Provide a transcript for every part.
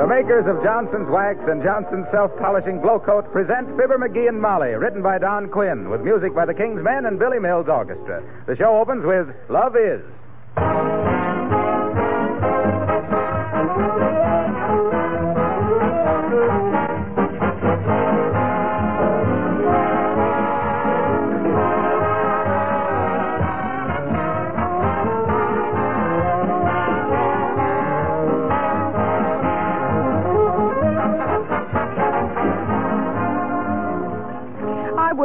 The makers of Johnson's Wax and Johnson's Self Polishing Glow Coat present Fibber McGee and Molly, written by Don Quinn, with music by the King's Men and Billy Mills Orchestra. The show opens with Love Is.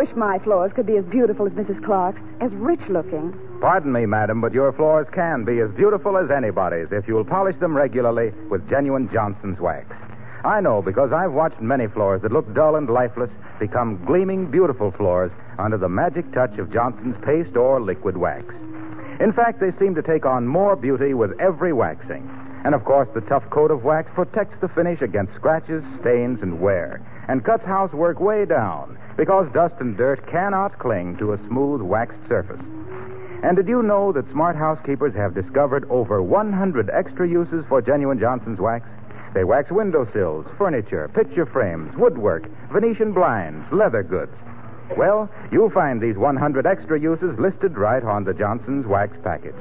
Wish my floors could be as beautiful as Mrs. Clark's, as rich looking. Pardon me, madam, but your floors can be as beautiful as anybody's if you'll polish them regularly with genuine Johnson's wax. I know because I've watched many floors that look dull and lifeless become gleaming, beautiful floors under the magic touch of Johnson's paste or liquid wax. In fact, they seem to take on more beauty with every waxing. And of course, the tough coat of wax protects the finish against scratches, stains, and wear, and cuts housework way down because dust and dirt cannot cling to a smooth waxed surface. And did you know that smart housekeepers have discovered over 100 extra uses for genuine Johnson's wax? They wax windowsills, furniture, picture frames, woodwork, Venetian blinds, leather goods. Well, you'll find these 100 extra uses listed right on the Johnson's Wax package.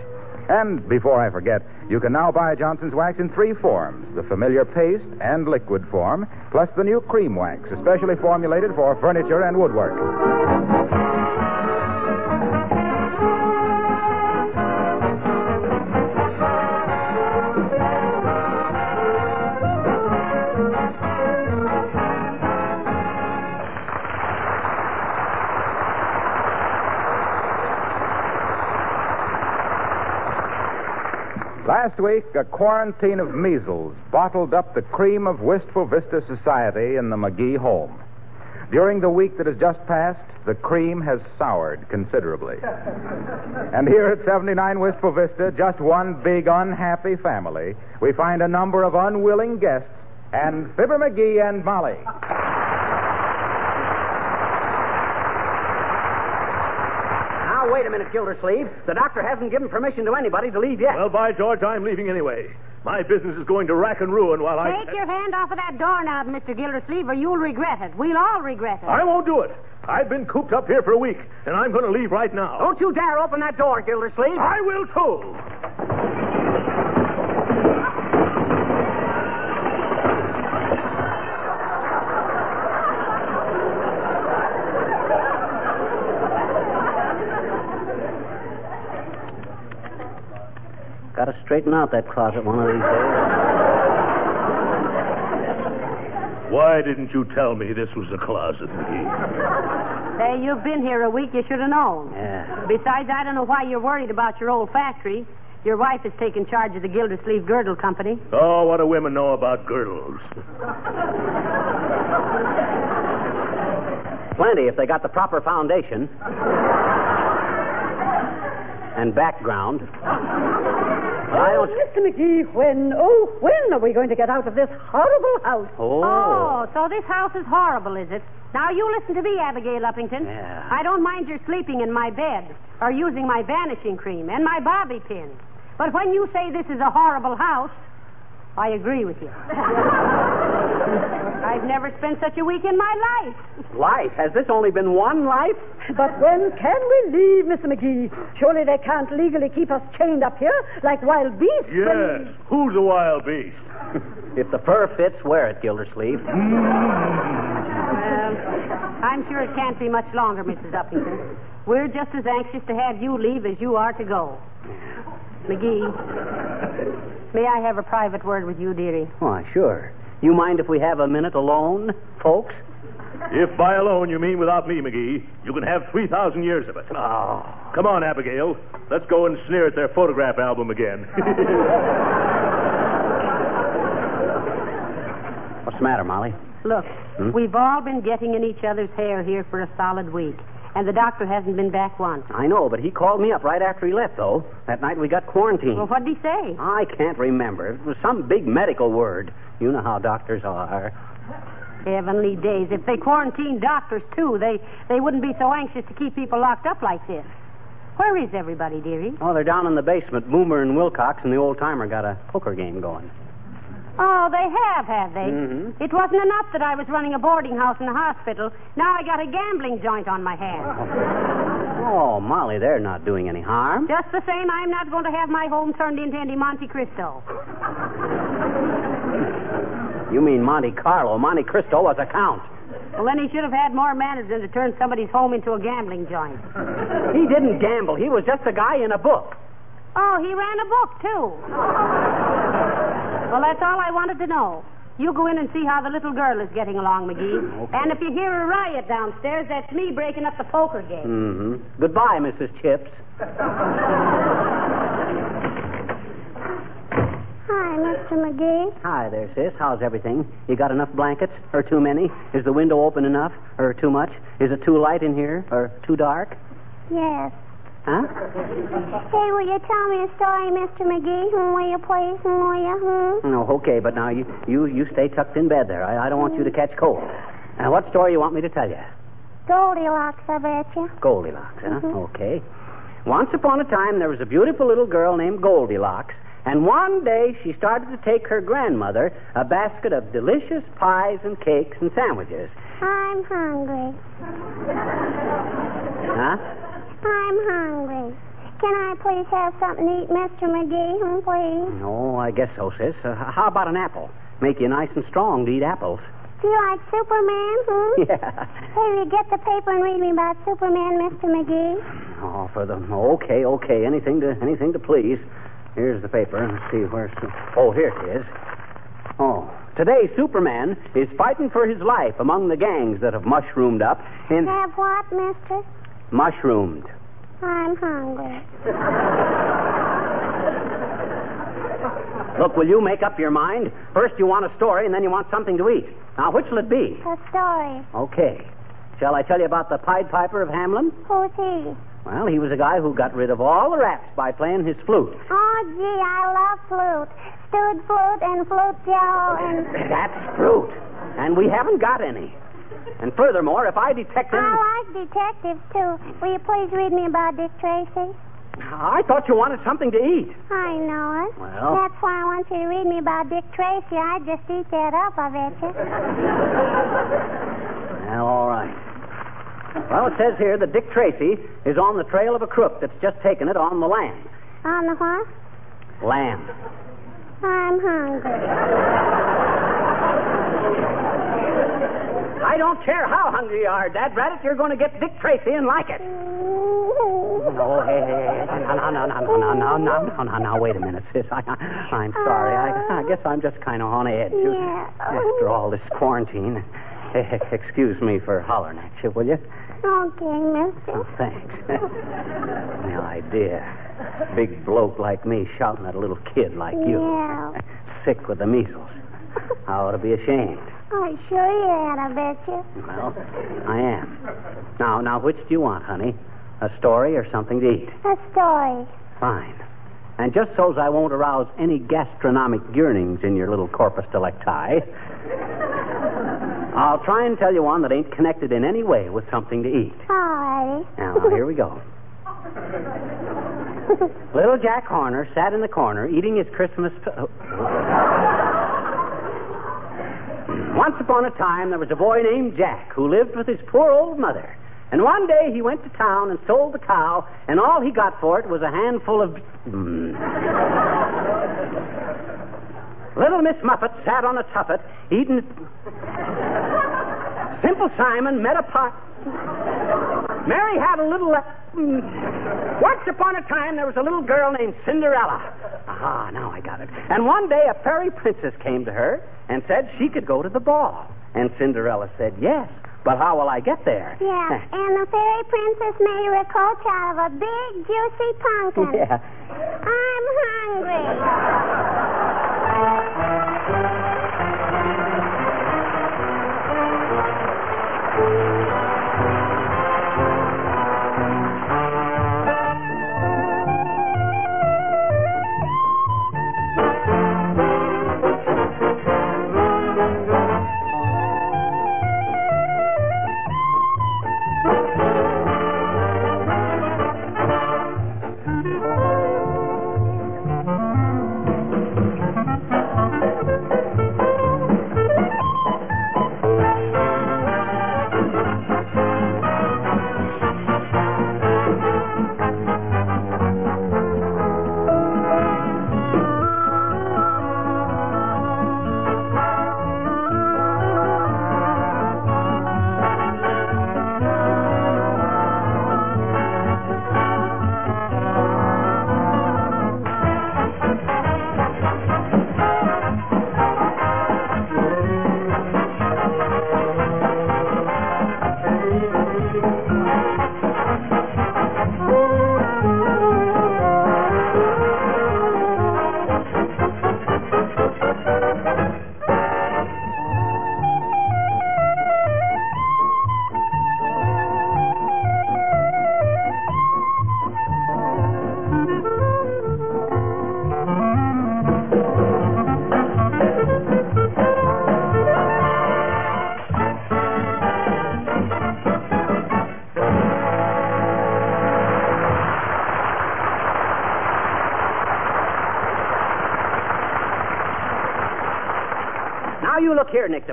And before I forget, you can now buy Johnson's Wax in three forms the familiar paste and liquid form, plus the new cream wax, especially formulated for furniture and woodwork. Last week, a quarantine of measles bottled up the cream of Wistful Vista society in the McGee home. During the week that has just passed, the cream has soured considerably. and here at 79 Wistful Vista, just one big unhappy family, we find a number of unwilling guests and Fibber McGee and Molly. Now, wait a minute, Gildersleeve. The doctor hasn't given permission to anybody to leave yet. Well, by George, I'm leaving anyway. My business is going to rack and ruin while I. Take your hand off of that doorknob, Mr. Gildersleeve, or you'll regret it. We'll all regret it. I won't do it. I've been cooped up here for a week, and I'm going to leave right now. Don't you dare open that door, Gildersleeve. I will too. Straighten out that closet one of these days. Why didn't you tell me this was a closet, McGee? Say, you've been here a week. You should have known. Yeah. Besides, I don't know why you're worried about your old factory. Your wife has taken charge of the Gildersleeve Girdle Company. Oh, what do women know about girdles? Plenty if they got the proper foundation and background. But I Oh. Mr. McGee, when, oh, when are we going to get out of this horrible house? Oh. oh, so this house is horrible, is it? Now, you listen to me, Abigail Uppington. Yeah. I don't mind your sleeping in my bed or using my vanishing cream and my bobby pins. But when you say this is a horrible house, I agree with you. I I've never spent such a week in my life. Life? Has this only been one life? But when can we leave, Mr. McGee? Surely they can't legally keep us chained up here like wild beasts. when- Yes. Who's a wild beast? If the fur fits, wear it, Gildersleeve. Mm. Well, I'm sure it can't be much longer, Mrs. Uppington. We're just as anxious to have you leave as you are to go. McGee, may I have a private word with you, dearie? Why, sure. You mind if we have a minute alone, folks? If by alone you mean without me, McGee, you can have 3,000 years of it. Oh. Come on, Abigail. Let's go and sneer at their photograph album again. What's the matter, Molly? Look, Hmm? we've all been getting in each other's hair here for a solid week, and the doctor hasn't been back once. I know, but he called me up right after he left, though. That night we got quarantined. Well, what did he say? I can't remember. It was some big medical word. You know how doctors are. Heavenly days. If they quarantined doctors, too, they, they wouldn't be so anxious to keep people locked up like this. Where is everybody, dearie? Oh, they're down in the basement. Boomer and Wilcox and the old timer got a poker game going. Oh, they have, have they? Mhm. It wasn't enough that I was running a boarding house in the hospital. Now I got a gambling joint on my hands. Oh, Molly, they're not doing any harm. Just the same, I'm not going to have my home turned into any Monte Cristo. You mean Monte Carlo. Monte Cristo was a count. Well, then he should have had more manners than to turn somebody's home into a gambling joint. He didn't gamble. He was just a guy in a book. Oh, he ran a book, too. well, that's all I wanted to know. You go in and see how the little girl is getting along, McGee. And if you hear a riot downstairs, that's me breaking up the poker game. Mm-hmm. Goodbye, Mrs. Chips. Hi, Mr. McGee. Hi there, sis. How's everything? You got enough blankets? Or too many? Is the window open enough? Or too much? Is it too light in here? Or too dark? Yes. Huh? Hey, will you tell me a story, Mr. McGee? Hmm, will you please? Hmm, will you? Hmm? No, okay, but now you, you, you stay tucked in bed there. I, I don't want you to catch cold. Now, what story you want me to tell you? Goldilocks, I bet you. Goldilocks, huh? Okay. Once upon a time, there was a beautiful little girl named Goldilocks, and one day she started to take her grandmother a basket of delicious pies and cakes and sandwiches. I'm hungry. Huh? I'm hungry. Can I please have something to eat, Mr. McGee? Hmm, please? Oh, I guess so, sis. Uh, how about an apple? Make you nice and strong to eat apples. Do you like Superman? Hmm? Yeah. Hey, will you get the paper and read me about Superman, Mr. McGee? Oh, for the okay, okay, anything to anything to please. Here's the paper. Let's see where's. Oh, here it is. Oh, today Superman is fighting for his life among the gangs that have mushroomed up in Have what, mister? Mushroomed. I'm hungry. Look, will you make up your mind? First you want a story, and then you want something to eat. Now, which will it be? A story. Okay. Shall I tell you about the Pied Piper of Hamelin? Who's he? Well, he was a guy who got rid of all the rats by playing his flute. Oh, gee, I love flute. Stewed flute and flute jello and... That's fruit. And we haven't got any. And furthermore, if I detect oh, any... I like detectives, too. Will you please read me about Dick Tracy? I thought you wanted something to eat. I know it. Well- That's why I want you to read me about Dick Tracy. I'd just eat that up, I bet you. Well, all right. Well, it says here that Dick Tracy is on the trail of a crook that's just taken it on the land. On the what? Land. I'm hungry. I don't care how hungry you are, Dad Rabbit. You're going to get Dick Tracy and like it. Oh, hey, hey, hey. Now, now, now, now, now, now, now, now, now, now, wait a minute, sis. I, I'm sorry. I, I guess I'm just kind of on edge. Yeah. After all this quarantine. Excuse me for hollering at you, will you? Okay, mister. Oh, thanks. the idea. Big bloke like me shouting at a little kid like you. Yeah. Sick with the measles. I ought to be ashamed. I sure you had, I bet you. Well, I am. Now, now, which do you want, honey? A story or something to eat? A story. Fine. And just so's I won't arouse any gastronomic yearnings in your little corpus delicti, I'll try and tell you one that ain't connected in any way with something to eat. All righty. Now, here we go. Little Jack Horner sat in the corner eating his Christmas. P-. Once upon a time, there was a boy named Jack who lived with his poor old mother. And one day he went to town and sold the cow, and all he got for it was a handful of. Mm. Little Miss Muffet sat on a tuffet, eating. Simple Simon met a pot. Mary had a little. Hmm. Once upon a time, there was a little girl named Cinderella. Aha, now I got it. And one day, a fairy princess came to her and said she could go to the ball. And Cinderella said, Yes, but how will I get there? Yeah, and the fairy princess made her a coach out of a big, juicy pumpkin. yeah. I'm hungry.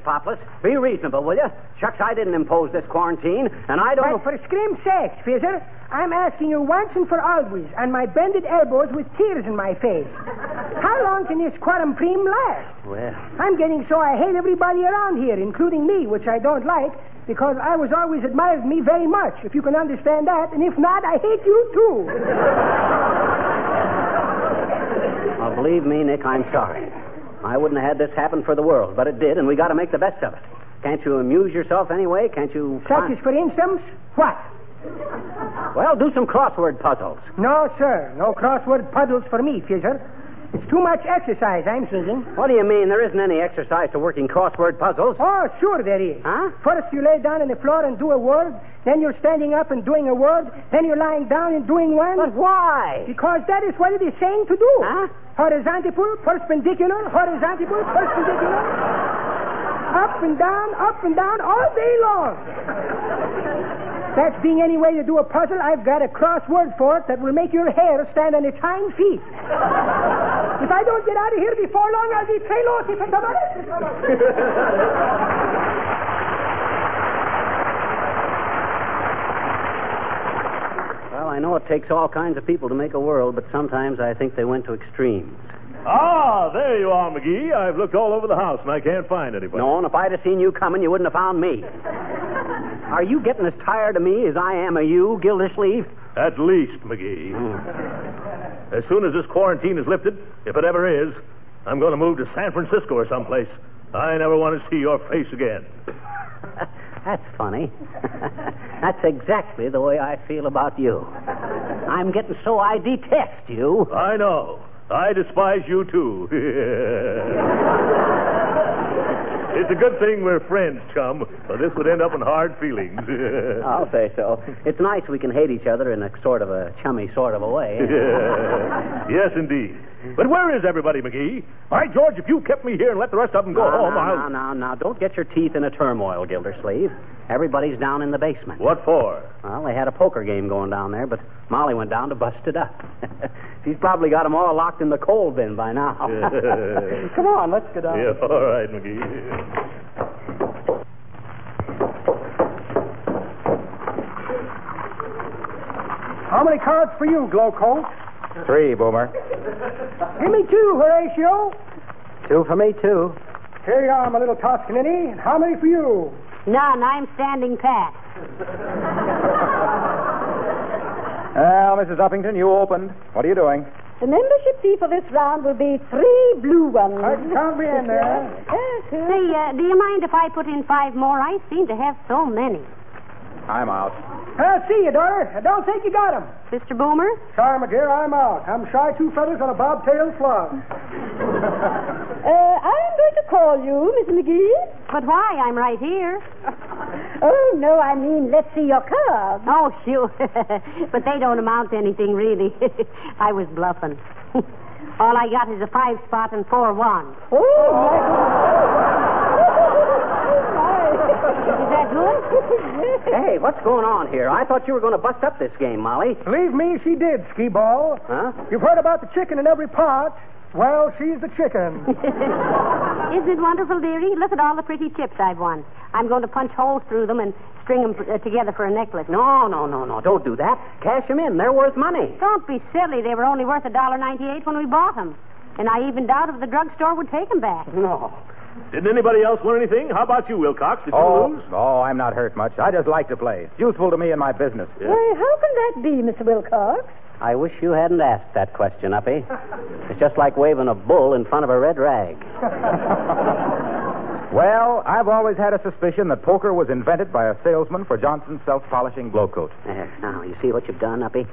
Nick DePopulis. Be reasonable, will you? Shucks, I didn't impose this quarantine, and I don't. But for scrim sakes, Fizzer, I'm asking you once and for always, on my bended elbows with tears in my face. How long can this prim last? Well, I'm getting so I hate everybody around here, including me, which I don't like, because I was always admired me very much, if you can understand that. And if not, I hate you too. well, believe me, Nick, I'm sorry. I wouldn't have had this happen for the world, but it did, and we got to make the best of it. Can't you amuse yourself anyway? Can't you? Such as, for instance, what? Well, do some crossword puzzles. No, sir. No crossword puzzles for me, Fizzer. It's too much exercise, I'm thinking. What do you mean? There isn't any exercise to working crossword puzzles. Oh, sure there is. Huh? First you lay down on the floor and do a word, then you're standing up and doing a word, then you're lying down and doing one. But why? Because that is what it is saying to do. Huh? Horizontal, perpendicular, horizontal, perpendicular. up and down, up and down, all day long. That's being any way to do a puzzle, I've got a crossword for it that will make your hair stand on its hind feet. if I don't get out of here before long, I'll be trailosy for Well, I know it takes all kinds of people to make a world, but sometimes I think they went to extremes. Ah, there you are, McGee. I've looked all over the house and I can't find anybody. No, and if I'd have seen you coming, you wouldn't have found me. Are you getting as tired of me as I am of you, Gildersleeve? At least, McGee. Hmm. As soon as this quarantine is lifted, if it ever is, I'm going to move to San Francisco or someplace. I never want to see your face again. That's funny. That's exactly the way I feel about you. I'm getting so I detest you. I know. I despise you, too. it's a good thing we're friends, chum, or this would end up in hard feelings. I'll say so. It's nice we can hate each other in a sort of a chummy sort of a way. yes, indeed. But where is everybody, McGee? By George, if you kept me here and let the rest of them go home, now, I'll... Now, now, now, don't get your teeth in a turmoil, Gildersleeve. Everybody's down in the basement. What for? Well, they had a poker game going down there, but Molly went down to bust it up. She's probably got them all locked in the coal bin by now. Come on, let's go down. Yeah, all right, McGee. How many cards for you, Glow Three, Boomer. Give me two, Horatio. Two for me, too. Here you are, my little Toscanini. How many for you? None. I'm standing pat. Well, Mrs. Uppington, you opened. What are you doing? The membership fee for this round will be three blue ones. I can count me in there. Say, uh, do you mind if I put in five more? I seem to have so many. I'm out. I'll see you, daughter. I don't think you got 'em. Mr. Boomer? Sorry, my dear, I'm out. I'm shy two feathers on a bobtail slug. Uh, I'm going to call you, Miss McGee. But why? I'm right here. Oh, no, I mean, let's see your cards. Oh, sure. but they don't amount to anything, really. I was bluffing. All I got is a five spot and four ones. Is that good? Hey, what's going on here? I thought you were going to bust up this game, Molly. Believe me, she did, Ski Ball. Huh? You've heard about the chicken in every pot. Well, she's the chicken. Isn't it wonderful, dearie? Look at all the pretty chips I've won. I'm going to punch holes through them and string them uh, together for a necklace. No, no, no, no. Don't do that. Cash them in. They're worth money. Don't be silly. They were only worth a dollar ninety-eight when we bought them. And I even doubt if the drugstore would take them back. No. Didn't anybody else win anything? How about you, Wilcox? Did you Oh, lose? oh, I'm not hurt much. I just like to play. It's useful to me in my business. Why, how can that be, Mr. Wilcox? I wish you hadn't asked that question, Uppy. It's just like waving a bull in front of a red rag. Well, I've always had a suspicion that poker was invented by a salesman for Johnson's self-polishing glow coat. There, now, you see what you've done, Uppy?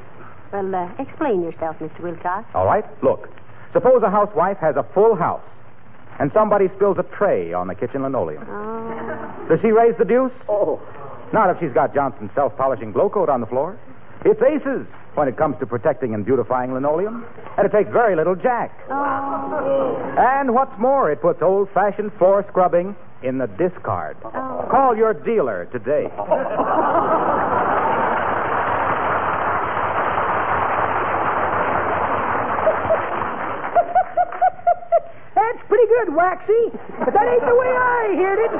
Well, uh, explain yourself, Mr. Wilcox. All right? Look. Suppose a housewife has a full house, and somebody spills a tray on the kitchen linoleum. Oh. Does she raise the deuce? Oh. Not if she's got Johnson's self-polishing glow coat on the floor. It's aces when it comes to protecting and beautifying linoleum, and it takes very little jack. Oh. And what's more, it puts old-fashioned floor scrubbing in the discard. Oh. Call your dealer today. That's pretty good, Waxy. But that ain't the way I heard it.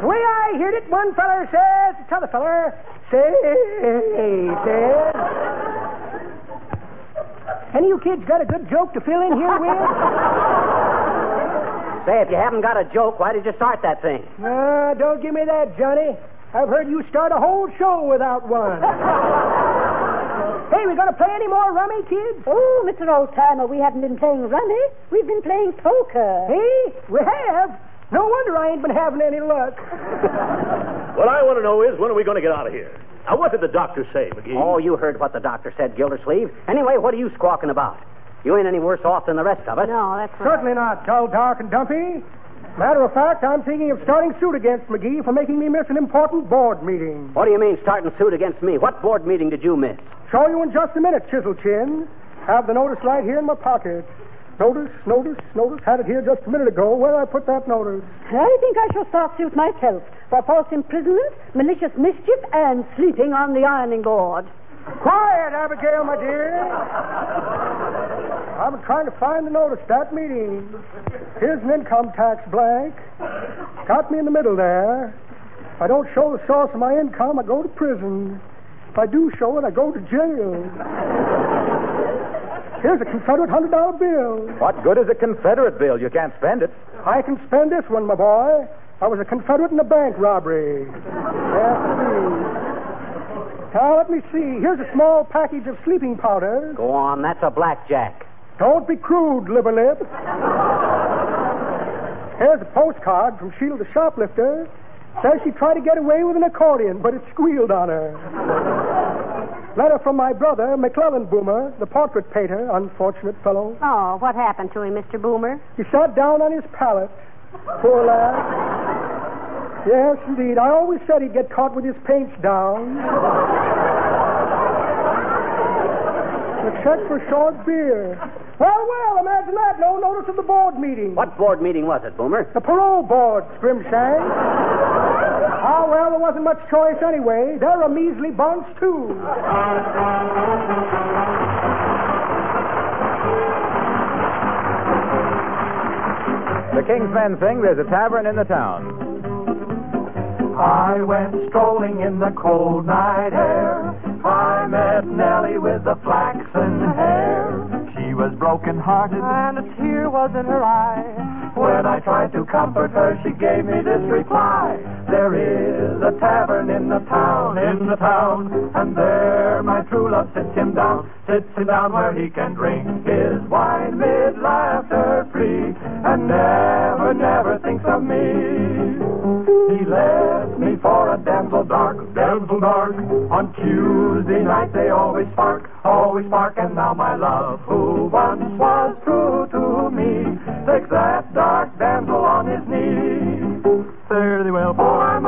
The way I heard it, one feller says to t'other feller, say, says. Any of you kids got a good joke to fill in here with? Say, if you haven't got a joke, why did you start that thing? Ah, don't give me that, Johnny. I've heard you start a whole show without one. Hey, we gonna play any more rummy, kids? Oh, Mr. Oldtimer, we haven't been playing rummy. We've been playing poker. Hey, we have. No wonder I ain't been having any luck. What I want to know is when are we going to get out of here? Now, what did the doctor say, McGee? Oh, you heard what the doctor said, Gildersleeve. Anyway, what are you squawking about? You ain't any worse off than the rest of us. No, that's right. Certainly not, dull, dark, and dumpy. Matter of fact, I'm thinking of starting suit against McGee for making me miss an important board meeting. What do you mean starting suit against me? What board meeting did you miss? Show you in just a minute, Chisel Chin. Have the notice right here in my pocket. Notice, notice, notice. Had it here just a minute ago. Where did I put that notice? I think I shall start suit myself for false imprisonment, malicious mischief, and sleeping on the ironing board. Quiet, Abigail, my dear. I've been trying to find the notice that meeting. Here's an income tax blank. Got me in the middle there. If I don't show the source of my income, I go to prison. If I do show it, I go to jail. Here's a Confederate hundred dollar bill. What good is a Confederate bill? You can't spend it. I can spend this one, my boy. I was a Confederate in a bank robbery. Yes, indeed. Now, let me see. Here's a small package of sleeping powder. Go on, that's a blackjack. Don't be crude, liver lip. Here's a postcard from Sheila the shoplifter. Says she tried to get away with an accordion, but it squealed on her. Letter from my brother, McClellan Boomer, the portrait painter, unfortunate fellow. Oh, what happened to him, Mr. Boomer? He sat down on his pallet. Poor lad. Yes, indeed. I always said he'd get caught with his paints down. A check for short beer. Well, well, imagine that. No notice of the board meeting. What board meeting was it, Boomer? The parole board, Scrimshank. Ah, well, there wasn't much choice anyway. They're a measly bunch, too. The King's Men sing There's a Tavern in the Town. I went strolling in the cold night air I met Nellie with the flaxen hair. She was broken hearted, and a tear was in her eye. When I tried to comfort her, she gave me this reply. There is a tavern in the town, in the town, and there my true love sits him down, sits him down where he can drink his wine mid laughter free, and never, never thinks of me. He left me for a damsel dark, damsel dark. On Tuesday night they always spark, always spark, and now my love, who once was true to me, takes that dark damsel on his knee. Thee well, for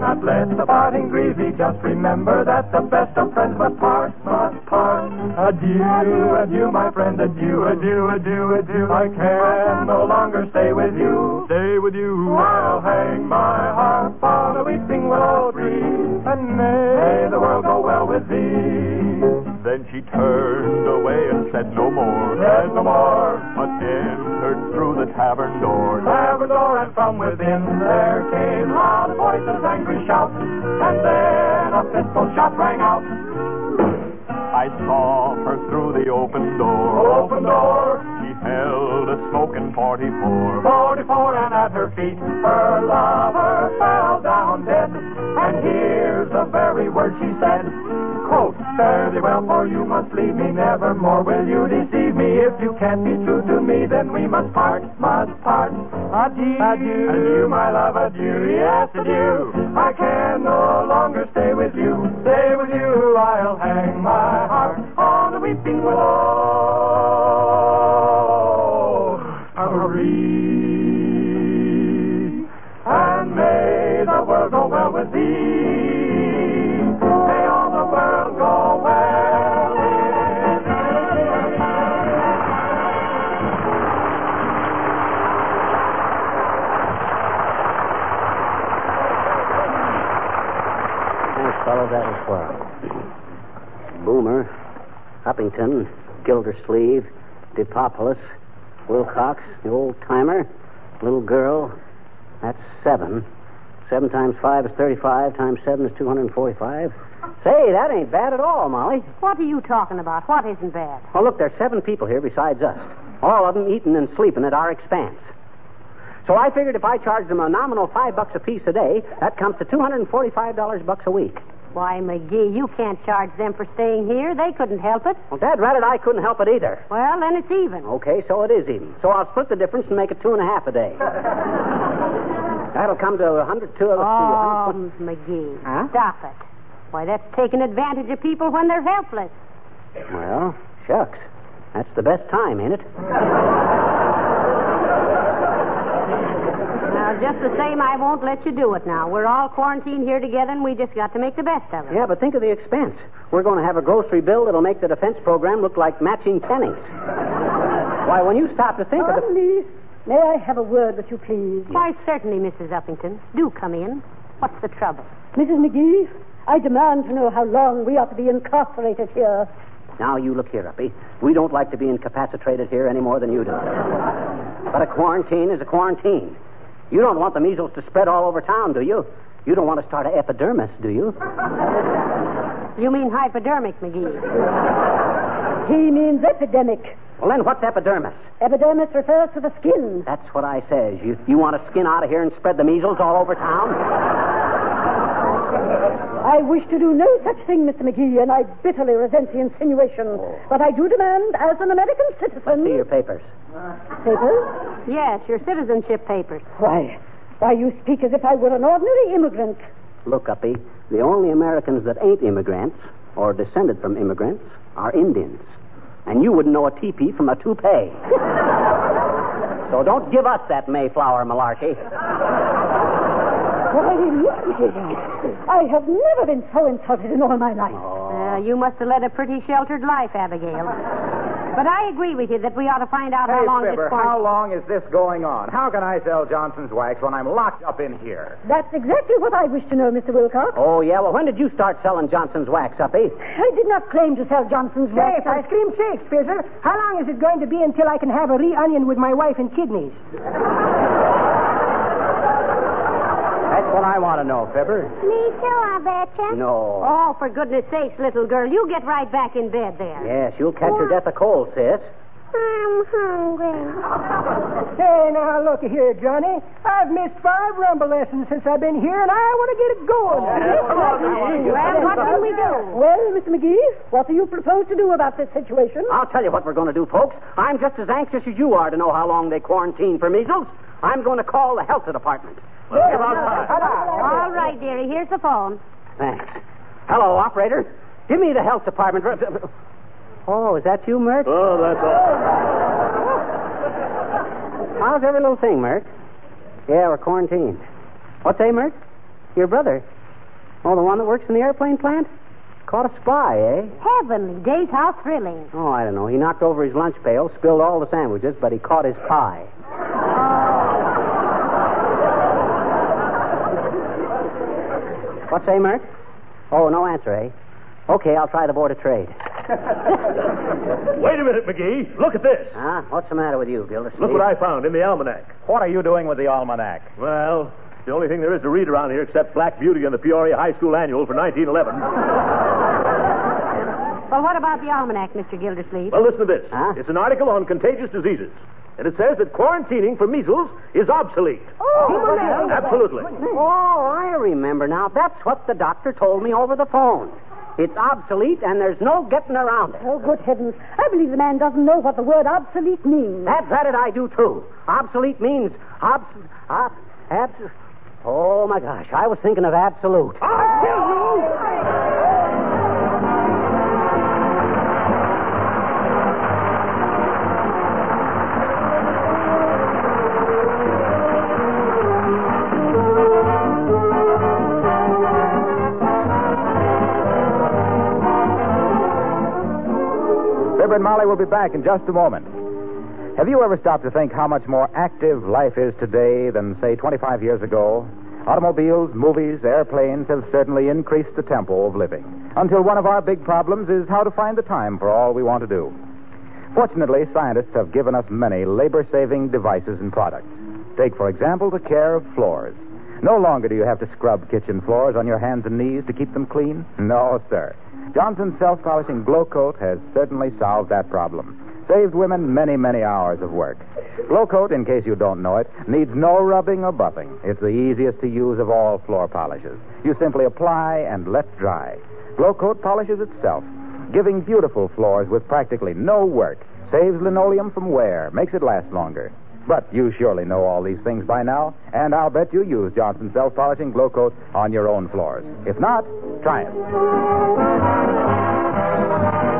not let the parting grieve thee. Just remember that the best of friends must part, must part. Adieu, adieu, my friend. Adieu, adieu, adieu, adieu. I can no longer stay with you. Stay with you. I'll hang my harp on a weeping willow tree, and may the world go well with thee. Then she turned away and said no more, said no more, but entered through the tavern door, tavern door, and from within there came loud voices, angry shouts, and then a pistol shot rang out. I saw her through the open door. Open door. She held a smoking 44. 44, and at her feet her lover fell down dead. And here's the very word she said. Fare thee well, for you must leave me nevermore. Will you deceive me? If you can't be true to me, then we must part, must part. Adieu, adieu, adieu, my love, adieu, yes, adieu. I can no longer stay with you, stay with you. I'll hang my heart on the weeping willow. Boomer, Uppington, Gildersleeve, DePopulis, Wilcox, the old timer, little girl. That's seven. Seven times five is 35, times seven is 245. Say, that ain't bad at all, Molly. What are you talking about? What isn't bad? Well, look, there's seven people here besides us. All of them eating and sleeping at our expense. So I figured if I charged them a nominal five bucks a piece a day, that comes to $245 bucks a week. Why, McGee, you can't charge them for staying here. They couldn't help it. Well, Dad ratted I couldn't help it either. Well, then it's even. Okay, so it is even. So I'll split the difference and make it two and a half a day. That'll come to a hundred two. Oh, McGee. Huh? Stop it. Why, that's taking advantage of people when they're helpless. Well, shucks. That's the best time, ain't it? Now, just the same, I won't let you do it now. We're all quarantined here together, and we just got to make the best of it. Yeah, but think of the expense. We're going to have a grocery bill that'll make the defense program look like matching pennies. Why, when you stop to think of Pardon it. me. May I have a word with you, please? Why, certainly, Mrs. Uppington. Do come in. What's the trouble? Mrs. McGee, I demand to know how long we ought to be incarcerated here. Now, you look here, Uppy. We don't like to be incapacitated here any more than you do. But a quarantine is a quarantine. You don't want the measles to spread all over town, do you? You don't want to start an epidermis, do you? You mean hypodermic, McGee. He means epidemic. Well, then what's epidermis? Epidermis refers to the skin. That's what I says. You, you want to skin out of here and spread the measles all over town? I wish to do no such thing, Mr. McGee, and I bitterly resent the insinuation. Oh. But I do demand, as an American citizen. See your papers. Papers? Yes, your citizenship papers. Why, why, you speak as if I were an ordinary immigrant. Look, Uppy, the only Americans that ain't immigrants or descended from immigrants are Indians. And you wouldn't know a teepee from a toupee. so don't give us that Mayflower malarkey. Why, Mr. I have never been so insulted in all my life. Uh, you must have led a pretty sheltered life, Abigail. But I agree with you that we ought to find out how Hey, long Fibber, this quarantine... how long is this going on? How can I sell Johnson's wax when I'm locked up in here? That's exactly what I wish to know, Mr. Wilcox. Oh, yeah? Well, when did you start selling Johnson's wax, Uppy? I did not claim to sell Johnson's Say, wax. if I scream Shakespeare, sir, how long is it going to be until I can have a re-onion with my wife and kidneys? That's what I want to know, Fibber. Me too, I betcha. No. Oh, for goodness sakes, little girl, you get right back in bed there. Yes, you'll catch your death of cold, sis. I'm hungry. Hey, now, look here, Johnny. I've missed five rumble lessons since I've been here, and I want to get it going. Oh, well, what can we do? Well, Mr. McGee, what do you propose to do about this situation? I'll tell you what we're going to do, folks. I'm just as anxious as you are to know how long they quarantine for measles. I'm going to call the health department. All right, dearie, here's the phone. Thanks. Hello, operator. Give me the health department. Oh, is that you, Mert? Oh, that's all. How's every little thing, Mert? Yeah, we're quarantined. What's that, Mert? Your brother? Oh, the one that works in the airplane plant? Caught a spy, eh? Heavenly days, how thrilling. Oh, I don't know. He knocked over his lunch pail, spilled all the sandwiches, but he caught his pie. What's say, Mert? Oh, no answer, eh? Okay, I'll try the Board of Trade. Wait a minute, McGee. Look at this. Huh? What's the matter with you, Gildersleeve? Look what I found in the almanac. What are you doing with the almanac? Well, it's the only thing there is to read around here except Black Beauty and the Peoria High School Annual for 1911. Well, what about the almanac, Mr. Gildersleeve? Well, listen to this. Huh? It's an article on contagious diseases. And it says that quarantining for measles is obsolete. Oh, Absolutely. Oh, I remember now. That's what the doctor told me over the phone. It's obsolete, and there's no getting around it. Oh, good heavens. I believe the man doesn't know what the word obsolete means. That's that it I do, too. Obsolete means obs... Ob, abs... Oh, my gosh. I was thinking of absolute. absolute. Fibber and Molly will be back in just a moment. Have you ever stopped to think how much more active life is today than, say, 25 years ago? Automobiles, movies, airplanes have certainly increased the tempo of living. Until one of our big problems is how to find the time for all we want to do. Fortunately, scientists have given us many labor saving devices and products. Take, for example, the care of floors. No longer do you have to scrub kitchen floors on your hands and knees to keep them clean. No, sir. Johnson's self polishing glow coat has certainly solved that problem. Saved women many, many hours of work. Glow coat, in case you don't know it, needs no rubbing or buffing. It's the easiest to use of all floor polishes. You simply apply and let dry. Glow coat polishes itself, giving beautiful floors with practically no work. Saves linoleum from wear, makes it last longer. But you surely know all these things by now, and I'll bet you use Johnson self polishing glow coat on your own floors. If not, try it.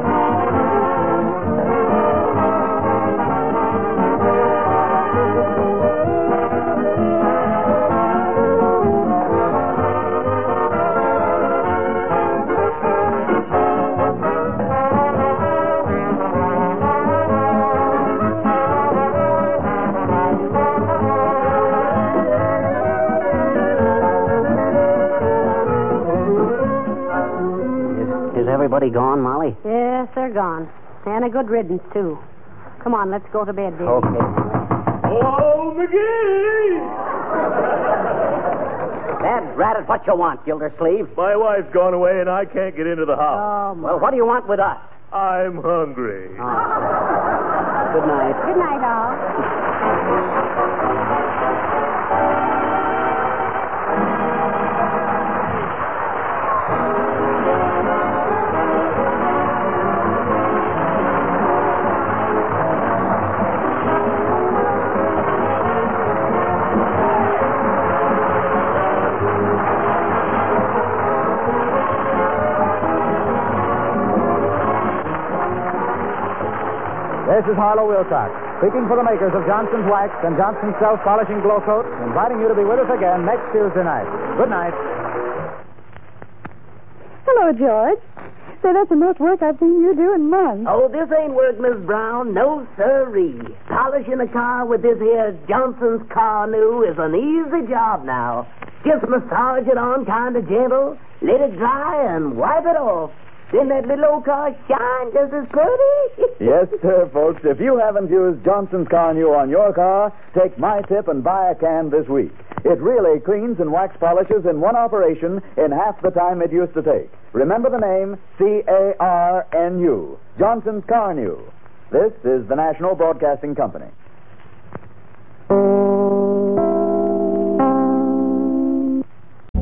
Everybody gone, Molly? Yes, they're gone. And a good riddance, too. Come on, let's go to bed, dear. Okay, Molly. Oh, McGee! Dad, rat it, what you want, Gildersleeve? My wife's gone away and I can't get into the house. Oh, Well, what do you want with us? I'm hungry. Ah. Good night. Good night, all. This is Harlow Wilcox, speaking for the makers of Johnson's Wax and Johnson's Self Polishing Glow Coat, inviting you to be with us again next Tuesday night. Good night. Hello, George. Say, that's the most work I've seen you do in months. Oh, this ain't work, Miss Brown. No, sirree. Polishing a car with this here Johnson's Carnu is an easy job now. Just massage it on kind of gentle, let it dry, and wipe it off. Then that little old car shine just as pretty. yes, sir, folks. If you haven't used Johnson's Carnu on your car, take my tip and buy a can this week. It really cleans and wax polishes in one operation in half the time it used to take. Remember the name C A R N U. Johnson's Carnu. This is the National Broadcasting Company.